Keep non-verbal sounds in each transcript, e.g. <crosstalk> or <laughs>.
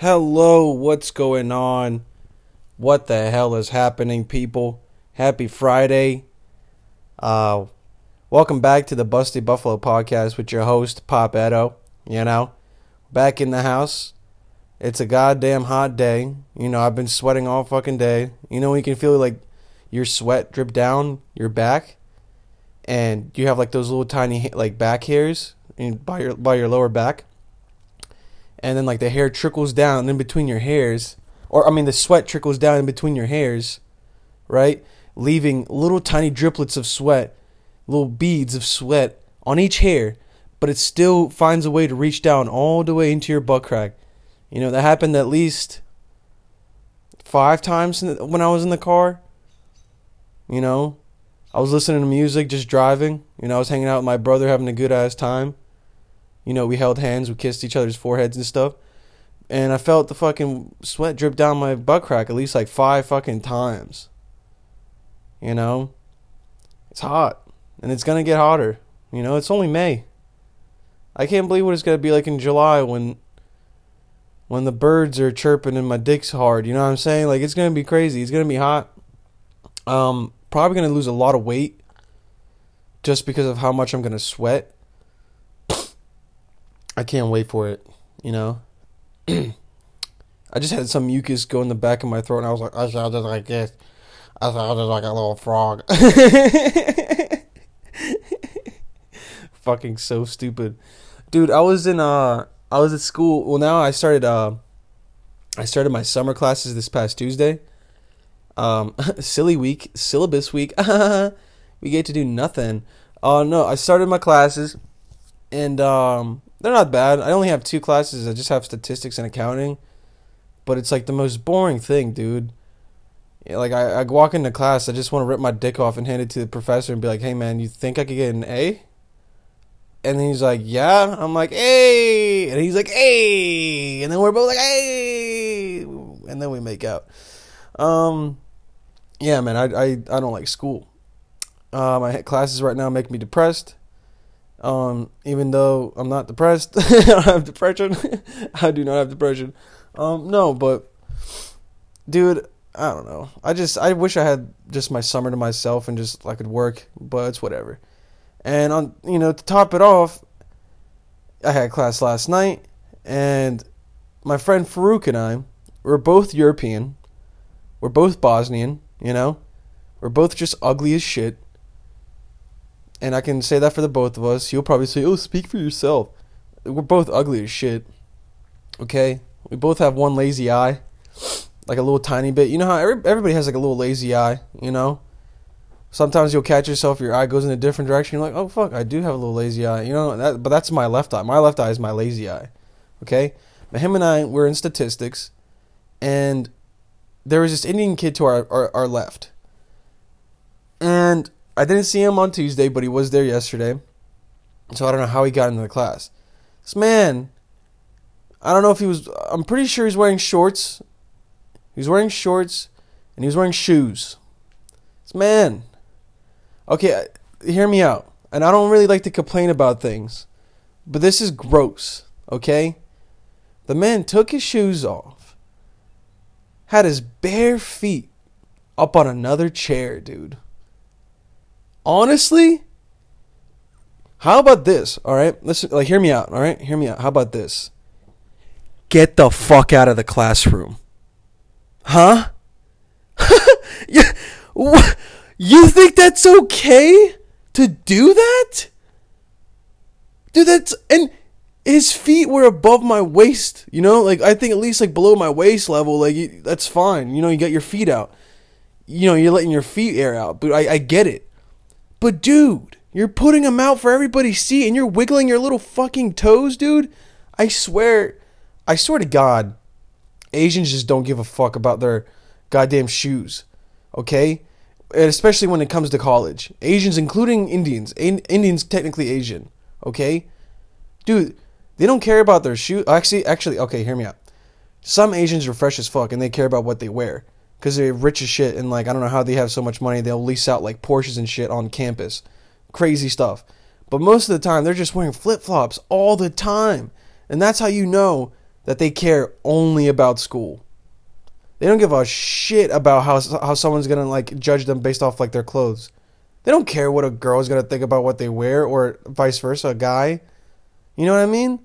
Hello, what's going on? What the hell is happening, people? Happy Friday. Uh welcome back to the Busty Buffalo podcast with your host, Pop Edo. You know, back in the house. It's a goddamn hot day. You know, I've been sweating all fucking day. You know, you can feel like your sweat drip down your back and you have like those little tiny like back hairs by your by your lower back and then like the hair trickles down in between your hairs or I mean the sweat trickles down in between your hairs right leaving little tiny driplets of sweat little beads of sweat on each hair but it still finds a way to reach down all the way into your butt crack you know that happened at least five times when I was in the car you know, I was listening to music, just driving. You know, I was hanging out with my brother, having a good ass time. You know, we held hands, we kissed each other's foreheads and stuff. And I felt the fucking sweat drip down my butt crack at least like five fucking times. You know? It's hot. And it's gonna get hotter. You know, it's only May. I can't believe what it's gonna be like in July when when the birds are chirping and my dick's hard. You know what I'm saying? Like it's gonna be crazy. It's gonna be hot. Um, probably to lose a lot of weight just because of how much I'm to sweat. I can't wait for it, you know? <clears throat> I just had some mucus go in the back of my throat and I was like, I sounded like this. I sounded like a little frog. <laughs> Fucking so stupid. Dude, I was in uh I was at school. Well, now I started uh I started my summer classes this past Tuesday. Um, <laughs> silly week, syllabus week. <laughs> we get to do nothing. Uh, no, I started my classes, and um, they're not bad. I only have two classes. I just have statistics and accounting, but it's like the most boring thing, dude. Like I, I walk into class, I just want to rip my dick off and hand it to the professor and be like, "Hey, man, you think I could get an A?" And then he's like, "Yeah." I'm like, "Hey," and he's like, "Hey," and then we're both like, "Hey," and then we make out. Um, yeah, man, I I I don't like school. Uh, my classes right now make me depressed. Um, even though I'm not depressed, <laughs> I don't have depression. <laughs> I do not have depression. Um, no, but dude, I don't know. I just I wish I had just my summer to myself and just I could work, but it's whatever. And on you know to top it off, I had class last night, and my friend Farouk and I were both European. We're both Bosnian, you know? We're both just ugly as shit. And I can say that for the both of us. You'll probably say, oh, speak for yourself. We're both ugly as shit. Okay? We both have one lazy eye. Like a little tiny bit. You know how every, everybody has like a little lazy eye, you know? Sometimes you'll catch yourself, your eye goes in a different direction. You're like, oh, fuck, I do have a little lazy eye. You know, that, but that's my left eye. My left eye is my lazy eye. Okay? But him and I, we're in statistics. And there was this Indian kid to our, our, our left. And I didn't see him on Tuesday, but he was there yesterday. So I don't know how he got into the class. This man, I don't know if he was, I'm pretty sure he's wearing shorts. He was wearing shorts and he was wearing shoes. This man, okay, uh, hear me out. And I don't really like to complain about things, but this is gross, okay? The man took his shoes off had his bare feet up on another chair, dude. Honestly, how about this? All right, listen, like, hear me out. All right, hear me out. How about this? Get the fuck out of the classroom, huh? <laughs> You think that's okay to do that? Dude, that's and his feet were above my waist. You know, like I think at least like below my waist level. Like that's fine. You know, you got your feet out. You know, you're letting your feet air out. But I, I get it. But dude, you're putting them out for everybody to see, and you're wiggling your little fucking toes, dude. I swear, I swear to God, Asians just don't give a fuck about their goddamn shoes. Okay. And especially when it comes to college. Asians, including Indians. Indians technically Asian. Okay? Dude, they don't care about their shoe. Actually, actually, okay, hear me out. Some Asians are fresh as fuck and they care about what they wear because they're rich as shit and like I don't know how they have so much money. They'll lease out like Porsches and shit on campus, crazy stuff. But most of the time, they're just wearing flip flops all the time, and that's how you know that they care only about school. They don't give a shit about how how someone's gonna like judge them based off like their clothes. They don't care what a girl's gonna think about what they wear, or vice versa, a guy. You know what I mean?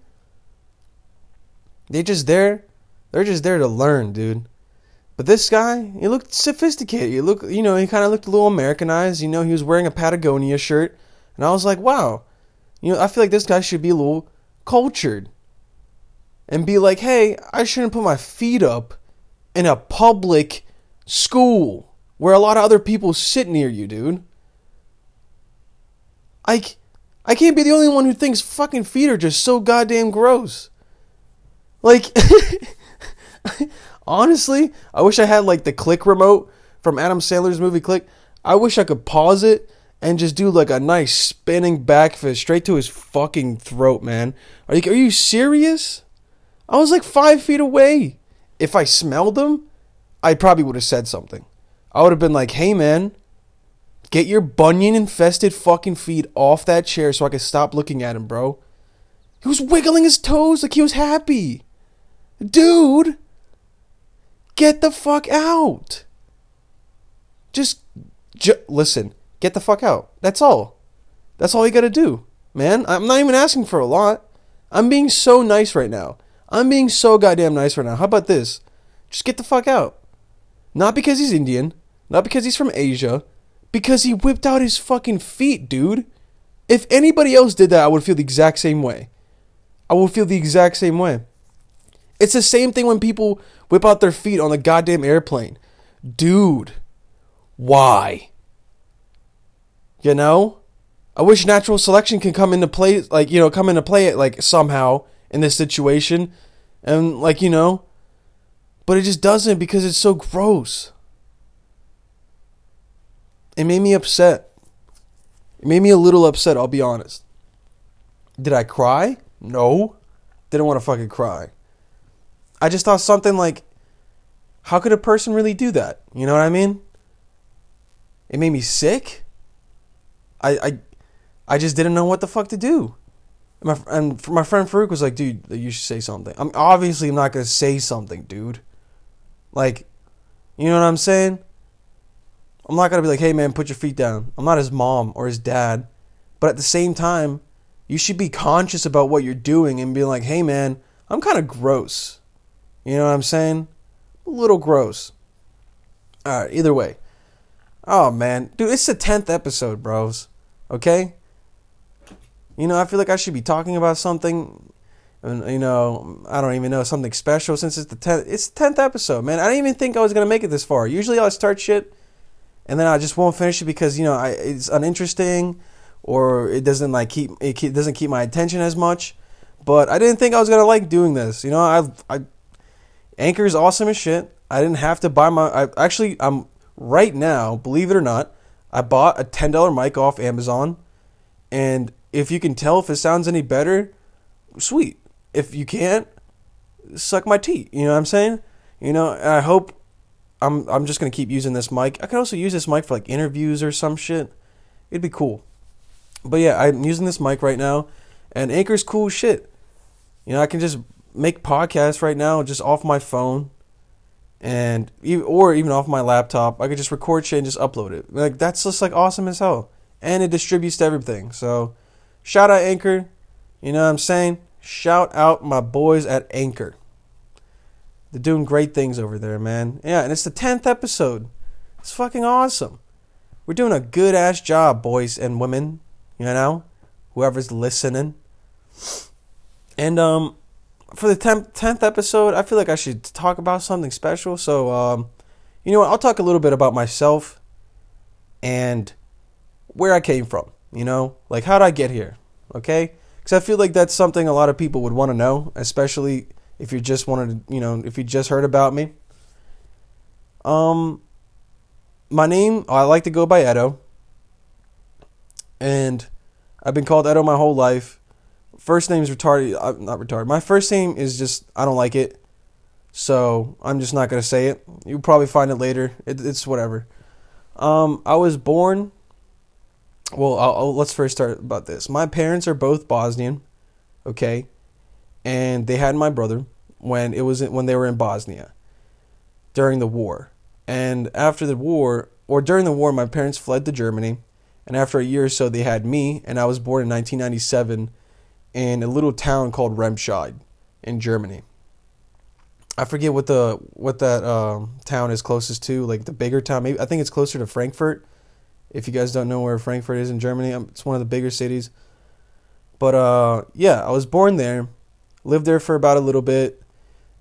They just there. They're just there to learn, dude. But this guy, he looked sophisticated. He looked, you know, he kind of looked a little Americanized. You know, he was wearing a Patagonia shirt, and I was like, wow, you know, I feel like this guy should be a little cultured, and be like, hey, I shouldn't put my feet up in a public school where a lot of other people sit near you, dude. I, I can't be the only one who thinks fucking feet are just so goddamn gross. Like, <laughs> honestly, I wish I had like the click remote from Adam Sandler's movie Click. I wish I could pause it and just do like a nice spinning back fist straight to his fucking throat, man. Are you, are you serious? I was like five feet away. If I smelled him, I probably would have said something. I would have been like, hey, man, get your bunion infested fucking feet off that chair so I could stop looking at him, bro. He was wiggling his toes like he was happy. Dude, get the fuck out. Just, ju- listen, get the fuck out. That's all. That's all you gotta do, man. I'm not even asking for a lot. I'm being so nice right now. I'm being so goddamn nice right now. How about this? Just get the fuck out. Not because he's Indian, not because he's from Asia, because he whipped out his fucking feet, dude. If anybody else did that, I would feel the exact same way. I would feel the exact same way. It's the same thing when people whip out their feet on the goddamn airplane. Dude, why? You know? I wish natural selection can come into play, like, you know, come into play it, like, somehow in this situation. And, like, you know, but it just doesn't because it's so gross. It made me upset. It made me a little upset, I'll be honest. Did I cry? No. Didn't want to fucking cry. I just thought something like, how could a person really do that? You know what I mean? It made me sick. I I, I just didn't know what the fuck to do. And my, and my friend Farouk was like, dude, you should say something. I'm obviously I'm not gonna say something, dude. Like, you know what I'm saying? I'm not gonna be like, hey man, put your feet down. I'm not his mom or his dad. But at the same time, you should be conscious about what you're doing and be like, hey man, I'm kind of gross. You know what I'm saying? A little gross. Alright, either way. Oh man. Dude, it's the 10th episode, bros. Okay? You know, I feel like I should be talking about something and you know, I don't even know something special since it's the 10th it's the 10th episode, man. I didn't even think I was going to make it this far. Usually I start shit and then I just won't finish it because, you know, I, it's uninteresting or it doesn't like keep it keep, doesn't keep my attention as much. But I didn't think I was to like doing this. You know, I I Anchor is awesome as shit. I didn't have to buy my I actually I'm right now, believe it or not, I bought a $10 mic off Amazon and if you can tell if it sounds any better, sweet if you can't, suck my teeth. You know what I'm saying? You know, I hope I'm I'm just gonna keep using this mic. I can also use this mic for like interviews or some shit. It'd be cool. But yeah, I'm using this mic right now, and Anchor's cool shit. You know, I can just make podcasts right now just off my phone, and or even off my laptop. I could just record shit and just upload it. Like that's just like awesome as hell, and it distributes to everything. So, shout out Anchor. You know what I'm saying? Shout out my boys at Anchor. They're doing great things over there, man. Yeah, and it's the 10th episode. It's fucking awesome. We're doing a good ass job, boys and women. You know? Whoever's listening. And, um, for the 10th, 10th episode, I feel like I should talk about something special. So, um, you know what? I'll talk a little bit about myself and where I came from. You know? Like, how did I get here? Okay? because I feel like that's something a lot of people would want to know, especially if you just wanted, to, you know, if you just heard about me. Um, my name I like to go by Edo, and I've been called Edo my whole life. First name's retarded. I'm uh, not retarded. My first name is just I don't like it, so I'm just not gonna say it. You'll probably find it later. It, it's whatever. Um, I was born well, I'll, I'll, let's first start about this. My parents are both Bosnian, okay, and they had my brother. when it was when they were in Bosnia during the war. And after the war, or during the war, my parents fled to Germany. And after a year or so, they had me, and I was born in 1997 in a little town called Remscheid in Germany. I forget what the what that uh, town is closest to, like the bigger town. Maybe I think it's closer to Frankfurt. If you guys don't know where Frankfurt is in Germany, um, it's one of the bigger cities. But uh, yeah, I was born there, lived there for about a little bit,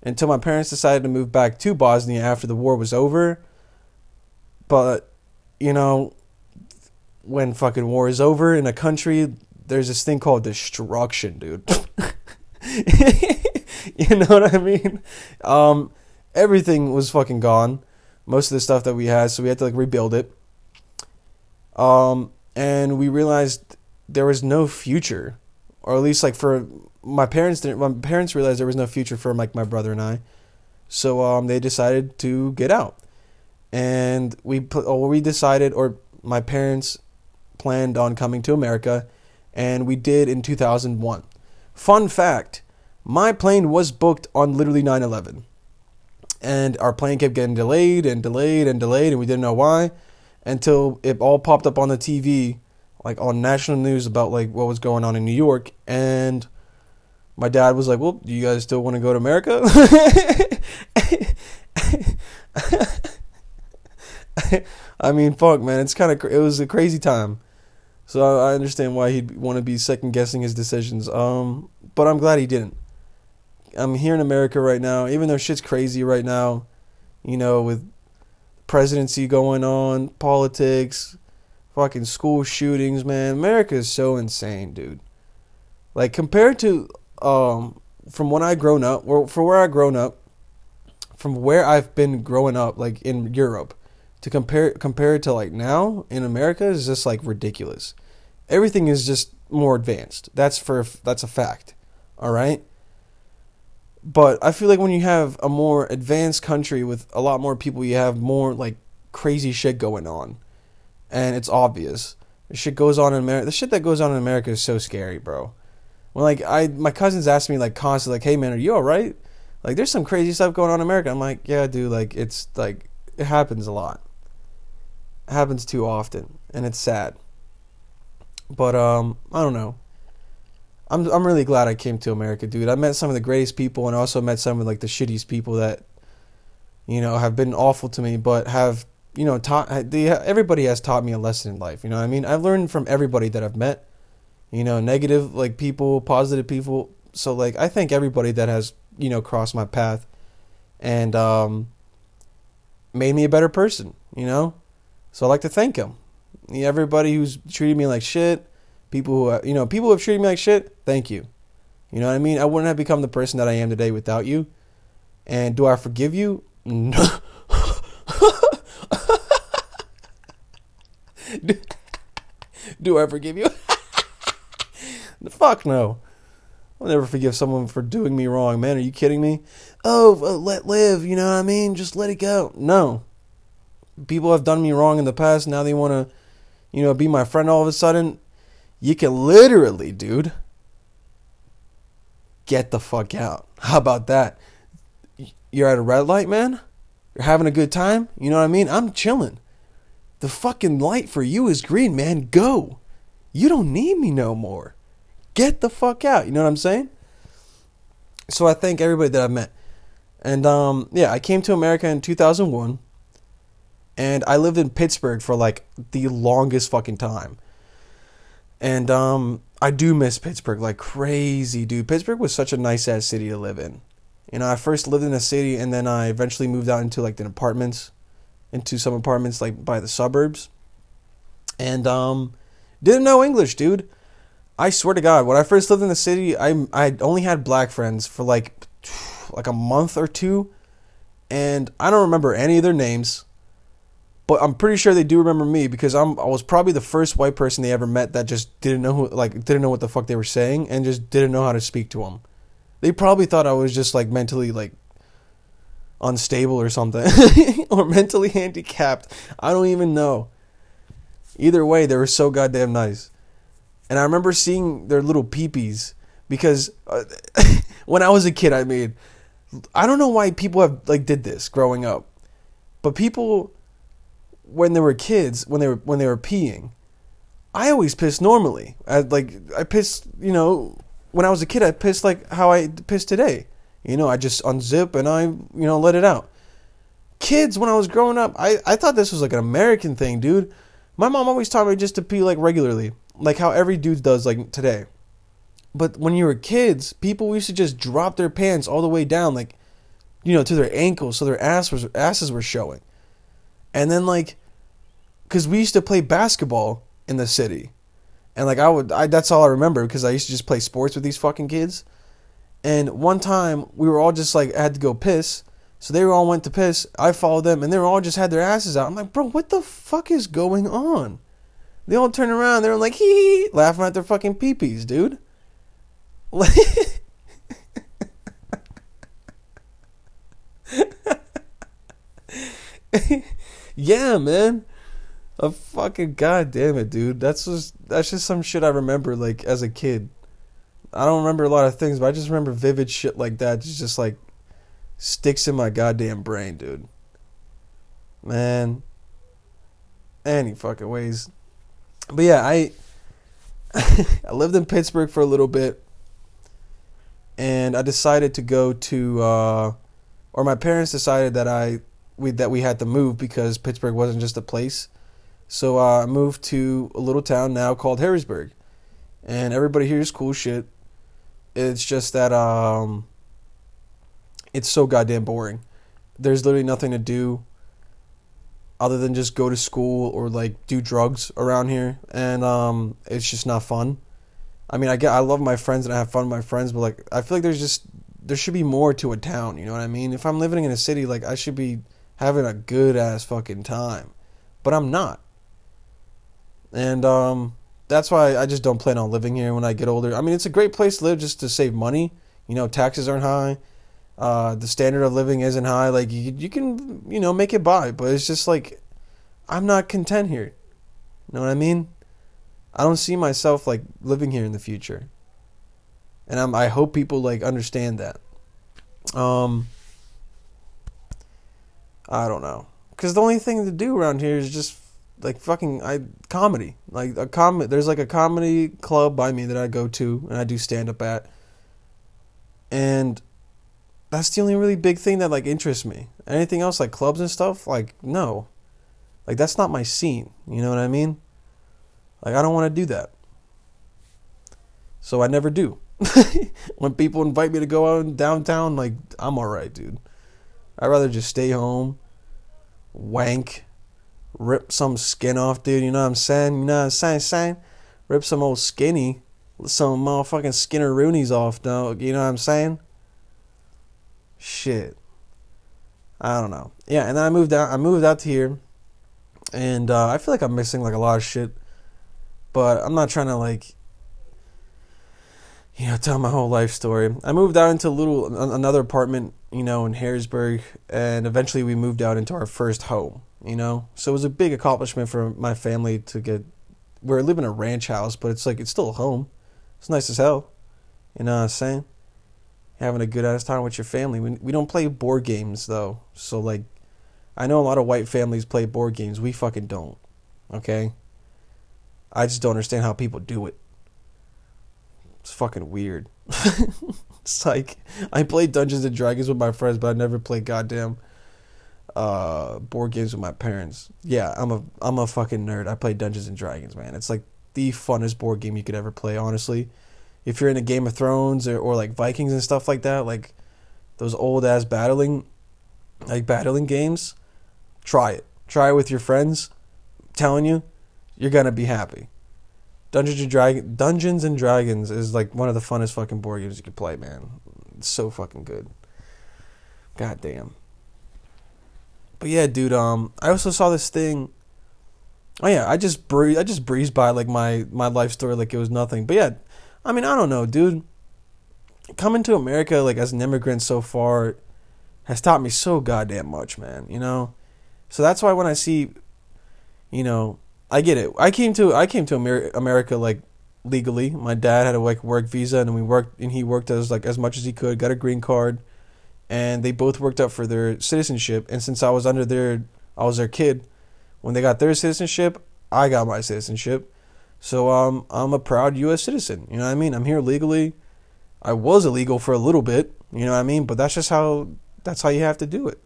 until my parents decided to move back to Bosnia after the war was over. But you know, when fucking war is over in a country, there's this thing called destruction, dude. <laughs> you know what I mean? Um, everything was fucking gone. Most of the stuff that we had, so we had to like rebuild it. Um, and we realized there was no future, or at least like for my parents didn't. My parents realized there was no future for like my brother and I, so um, they decided to get out, and we put. Or we decided, or my parents planned on coming to America, and we did in 2001. Fun fact my plane was booked on literally 9 11. And our plane kept getting delayed and delayed and delayed, and we didn't know why until it all popped up on the TV, like on national news about like what was going on in New York. And my dad was like, Well, do you guys still want to go to America? <laughs> I mean, fuck, man, it's kind of it was a crazy time. So I understand why he'd want to be second guessing his decisions. Um, but I'm glad he didn't. I'm here in America right now, even though shit's crazy right now, you know, with presidency going on, politics, fucking school shootings, man. America is so insane, dude. Like compared to um from when I grown up, or for where I grown up, from where I've been growing up, like in Europe, to compare compare it to like now in America is just like ridiculous. Everything is just more advanced. That's for that's a fact. All right? But I feel like when you have a more advanced country with a lot more people, you have more like crazy shit going on. And it's obvious. The shit goes on in America. The shit that goes on in America is so scary, bro. When like I my cousins ask me like constantly like, "Hey man, are you all right?" Like there's some crazy stuff going on in America. I'm like, "Yeah, dude, like it's like it happens a lot. Happens too often and it's sad." But um I don't know. I'm I'm really glad I came to America, dude. I met some of the greatest people and also met some of like the shittiest people that you know have been awful to me, but have you know taught they, everybody has taught me a lesson in life. You know, I mean, I've learned from everybody that I've met. You know, negative like people, positive people. So like I thank everybody that has you know crossed my path and um, made me a better person. You know, so I'd like to thank them. Everybody who's treated me like shit people who you know people who have treated me like shit thank you. You know what i mean? I wouldn't have become the person that i am today without you. And do i forgive you? No. Do, <laughs> do i forgive you? <laughs> Fuck no. I'll never forgive someone for doing me wrong. Man are you kidding me? Oh let live you know what i mean? Just let it go. No people have done me wrong in the past now they want to you know be my friend all of a sudden you can literally, dude, get the fuck out. <laughs> How about that? You're at a red light, man? You're having a good time? You know what I mean? I'm chilling. The fucking light for you is green, man. Go. You don't need me no more. Get the fuck out. You know what I'm saying? So I thank everybody that I've met. And um, yeah, I came to America in 2001. And I lived in Pittsburgh for like the longest fucking time. And um, I do miss Pittsburgh like crazy, dude. Pittsburgh was such a nice ass city to live in. You know, I first lived in a city and then I eventually moved out into like the apartments, into some apartments like by the suburbs. And um, didn't know English, dude. I swear to God, when I first lived in the city, I I only had black friends for like like a month or two, and I don't remember any of their names. But I'm pretty sure they do remember me because I'm I was probably the first white person they ever met that just didn't know who like didn't know what the fuck they were saying and just didn't know how to speak to them. They probably thought I was just like mentally like unstable or something <laughs> or mentally handicapped. I don't even know. Either way, they were so goddamn nice. And I remember seeing their little peepees because uh, <laughs> when I was a kid, I mean, I don't know why people have like did this growing up, but people when they were kids, when they were when they were peeing, I always pissed normally. I like I pissed, you know, when I was a kid, I pissed like how I piss today. You know, I just unzip and I, you know, let it out. Kids, when I was growing up, I, I thought this was like an American thing, dude. My mom always taught me just to pee like regularly, like how every dude does like today. But when you were kids, people used to just drop their pants all the way down, like, you know, to their ankles, so their ass was asses were showing. And then like, cause we used to play basketball in the city, and like I would, I that's all I remember because I used to just play sports with these fucking kids. And one time we were all just like I had to go piss, so they all went to piss. I followed them, and they were all just had their asses out. I'm like, bro, what the fuck is going on? They all turned around. They were like, hee hee, laughing at their fucking peepees, dude. <laughs> yeah, man. A fucking goddamn it, dude. That's just that's just some shit I remember like as a kid. I don't remember a lot of things, but I just remember vivid shit like that. Just just like sticks in my goddamn brain, dude. Man. Any fucking ways. But yeah, I <laughs> I lived in Pittsburgh for a little bit and I decided to go to uh, or my parents decided that I we that we had to move because Pittsburgh wasn't just a place. So uh, I moved to a little town now called Harrisburg. And everybody here is cool shit. It's just that um it's so goddamn boring. There's literally nothing to do other than just go to school or like do drugs around here and um it's just not fun. I mean, I get I love my friends and I have fun with my friends, but like I feel like there's just there should be more to a town, you know what I mean? If I'm living in a city, like I should be having a good ass fucking time. But I'm not. And um that's why I just don't plan on living here when I get older. I mean, it's a great place to live just to save money. You know, taxes aren't high uh, the standard of living isn't high. Like you, you can, you know, make it by, but it's just like I'm not content here. You know what I mean? I don't see myself like living here in the future, and I'm. I hope people like understand that. Um, I don't know, because the only thing to do around here is just like fucking I comedy. Like a com. There's like a comedy club by me that I go to and I do stand up at, and that's the only really big thing that like interests me. Anything else like clubs and stuff, like no. Like that's not my scene. You know what I mean? Like I don't want to do that. So I never do. <laughs> when people invite me to go out downtown, like I'm alright, dude. I'd rather just stay home, wank, rip some skin off, dude. You know what I'm saying? You know what I'm saying? saying? Rip some old skinny, some motherfucking Skinner Roonies off, dog. You know what I'm saying? shit. I don't know. Yeah, and then I moved out. I moved out to here, and uh, I feel like I'm missing like a lot of shit, but I'm not trying to like, you know, tell my whole life story. I moved out into a little another apartment, you know, in Harrisburg, and eventually we moved out into our first home. You know, so it was a big accomplishment for my family to get. We're living in a ranch house, but it's like it's still a home. It's nice as hell. You know what I'm saying? having a good ass time with your family. We, we don't play board games though. So like I know a lot of white families play board games. We fucking don't. Okay? I just don't understand how people do it. It's fucking weird. <laughs> it's like I play Dungeons and Dragons with my friends, but I never play goddamn uh board games with my parents. Yeah, I'm a I'm a fucking nerd. I play Dungeons and Dragons, man. It's like the funnest board game you could ever play, honestly if you're into Game of Thrones or, or like Vikings and stuff like that, like those old ass battling like battling games, try it. Try it with your friends. I'm telling you, you're gonna be happy. Dungeons and Dungeons and Dragons is like one of the funnest fucking board games you can play, man. It's so fucking good. God damn. But yeah, dude, um I also saw this thing Oh yeah, I just breezed I just breezed by like my my life story like it was nothing. But yeah, I mean, I don't know, dude. Coming to America like as an immigrant so far has taught me so goddamn much, man, you know? So that's why when I see you know, I get it. I came to I came to Amer- America like legally. My dad had a like work visa and we worked and he worked as like as much as he could, got a green card, and they both worked up for their citizenship. And since I was under their, I was their kid, when they got their citizenship, I got my citizenship. So um, I'm a proud U.S. citizen. You know what I mean? I'm here legally. I was illegal for a little bit. You know what I mean? But that's just how that's how you have to do it.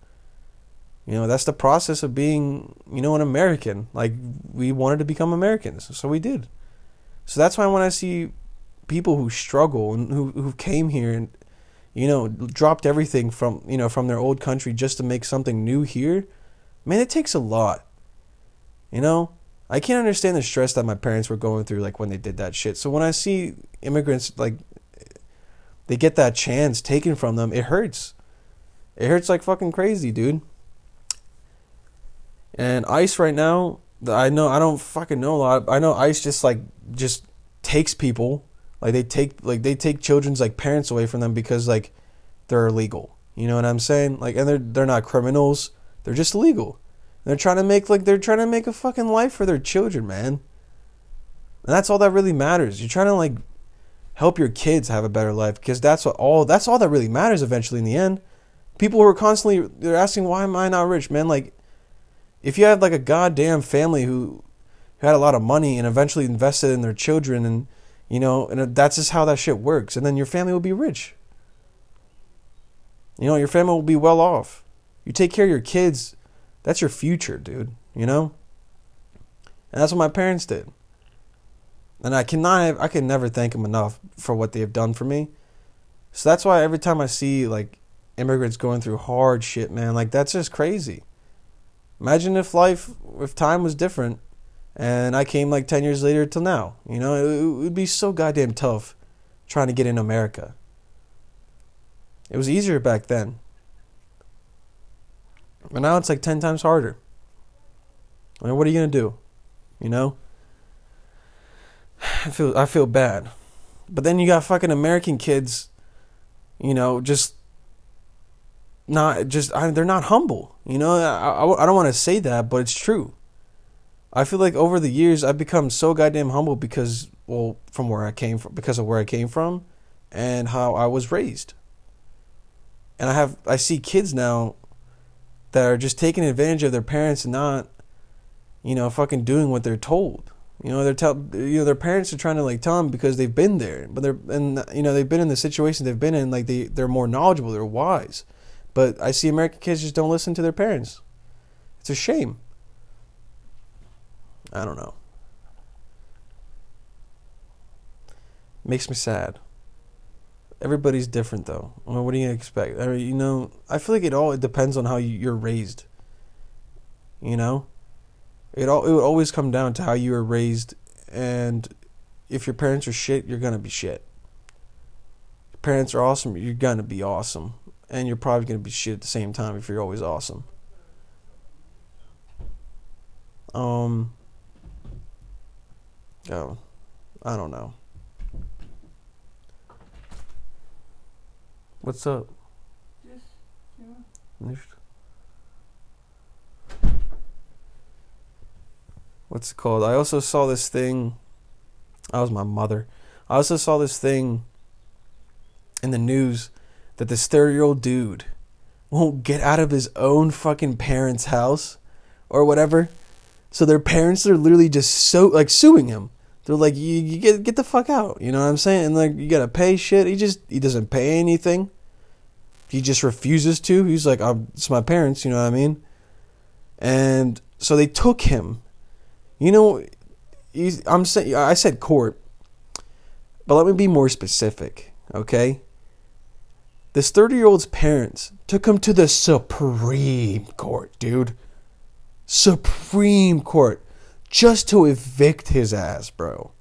You know, that's the process of being, you know, an American. Like we wanted to become Americans, so we did. So that's why when I see people who struggle and who who came here and you know dropped everything from you know from their old country just to make something new here, man, it takes a lot. You know, I can't understand the stress that my parents were going through like when they did that shit. So when I see immigrants like they get that chance taken from them, it hurts. It hurts like fucking crazy, dude. And ICE right now, I know I don't fucking know a lot. I know ICE just like just takes people, like they take like they take children's like parents away from them because like they're illegal. You know what I'm saying? Like and they're they're not criminals. They're just illegal. They're trying to make like they're trying to make a fucking life for their children, man. And that's all that really matters. You're trying to like help your kids have a better life because that's what all that's all that really matters eventually in the end. People who are constantly they're asking why am I not rich, man? Like if you had like a goddamn family who who had a lot of money and eventually invested in their children and you know and that's just how that shit works and then your family will be rich you know your family will be well off you take care of your kids that's your future, dude. You know? And that's what my parents did. And I cannot I can never thank them enough for what they have done for me. So that's why every time I see like immigrants going through hard shit, man, like that's just crazy. Imagine if life, if time was different and I came like 10 years later till now. You know, it, it would be so goddamn tough trying to get in America. It was easier back then. But now it's like 10 times harder. I mean, what are you going to do? You know? <sighs> I feel I feel bad. But then you got fucking American kids, you know, just not just I, they're not humble. You know, I, I, I don't want to say that, but it's true. I feel like over the years I've become so goddamn humble because well, from where I came from because of where I came from and how I was raised. And I have I see kids now that are just taking advantage of their parents and not, you know, fucking doing what they're told. You know, they're tell you know their parents are trying to like tell them because they've been there, but they're and you know they've been in the situation they've been in. Like they they're more knowledgeable, they're wise. But I see American kids just don't listen to their parents. It's a shame. I don't know. Makes me sad everybody's different though. What do you expect? I mean, you know, I feel like it all it depends on how you're raised. You know, it all it would always come down to how you were raised, and if your parents are shit, you're gonna be shit. Your parents are awesome, you're gonna be awesome, and you're probably gonna be shit at the same time if you're always awesome. Um. Oh, I don't know. What's up? Just, yeah. What's it called? I also saw this thing. That was my mother. I also saw this thing in the news that this 30 year old dude won't get out of his own fucking parents' house or whatever. So their parents are literally just so like suing him. They're like, you, you get get the fuck out. You know what I'm saying? And like, you gotta pay shit. He just he doesn't pay anything. He just refuses to. He's like, it's my parents. You know what I mean? And so they took him. You know, I'm saying I said court, but let me be more specific. Okay. This 30 year old's parents took him to the Supreme Court, dude. Supreme Court just to evict his ass, bro.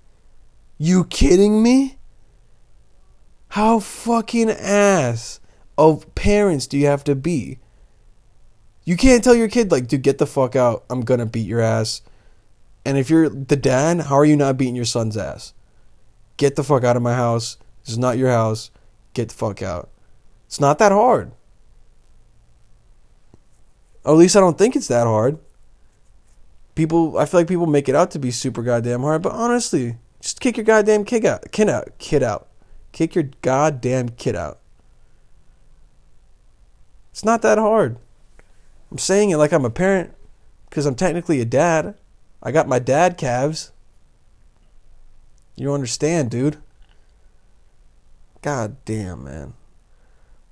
You kidding me? How fucking ass of parents do you have to be? You can't tell your kid, like, dude, get the fuck out. I'm gonna beat your ass. And if you're the dad, how are you not beating your son's ass? Get the fuck out of my house. This is not your house. Get the fuck out. It's not that hard. Or at least I don't think it's that hard people I feel like people make it out to be super goddamn hard, but honestly, just kick your goddamn kid out, kid out, kid out, kick your goddamn kid out. It's not that hard. I'm saying it like I'm a parent because I'm technically a dad. I got my dad calves. You understand, dude. God damn, man.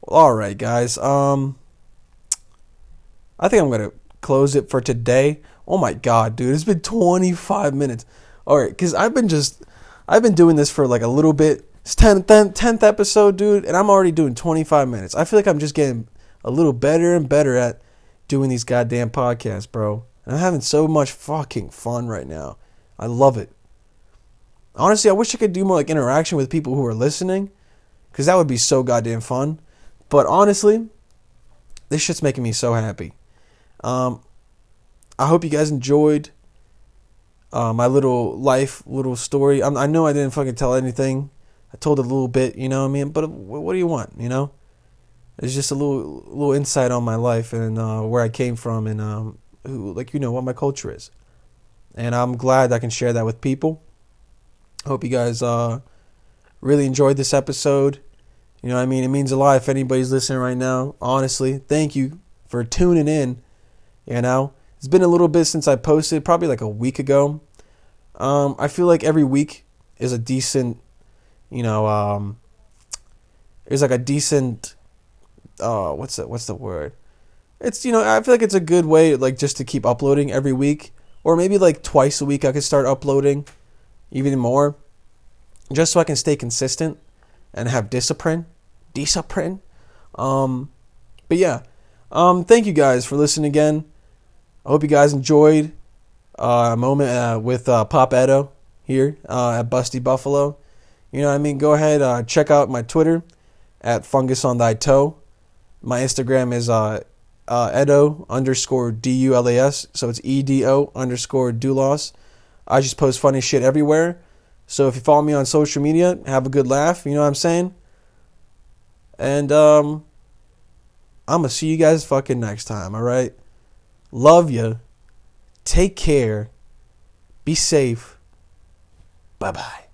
All right, guys. Um, I think I'm gonna close it for today. Oh my god, dude, it's been 25 minutes. All right, because I've been just, I've been doing this for like a little bit. It's 10th, 10th episode, dude, and I'm already doing 25 minutes. I feel like I'm just getting a little better and better at doing these goddamn podcasts, bro. And I'm having so much fucking fun right now. I love it. Honestly, I wish I could do more like interaction with people who are listening, because that would be so goddamn fun. But honestly, this shit's making me so happy. Um, I hope you guys enjoyed uh, my little life, little story. I'm, i know I didn't fucking tell anything. I told a little bit, you know what I mean? But what do you want, you know? It's just a little little insight on my life and uh, where I came from and um, who, like you know, what my culture is. And I'm glad I can share that with people. Hope you guys uh, really enjoyed this episode. You know, I mean, it means a lot if anybody's listening right now. Honestly, thank you for tuning in. You know, it's been a little bit since I posted, probably like a week ago. Um, I feel like every week is a decent, you know, um, it's like a decent, uh, what's the what's the word? It's you know, I feel like it's a good way, like just to keep uploading every week, or maybe like twice a week. I could start uploading, even more, just so I can stay consistent and have discipline, discipline. Um, but yeah, um, thank you guys for listening again. I hope you guys enjoyed uh, a moment uh, with uh, Pop Edo here uh, at Busty Buffalo. You know what I mean? Go ahead, uh, check out my Twitter at Fungus on Thy Toe. My Instagram is uh, Edo underscore D U L A S. So it's E D O underscore Dulas. I just post funny shit everywhere. So if you follow me on social media, have a good laugh. You know what I'm saying? And um, I'm going to see you guys fucking next time, all right? Love you. Take care. Be safe. Bye bye.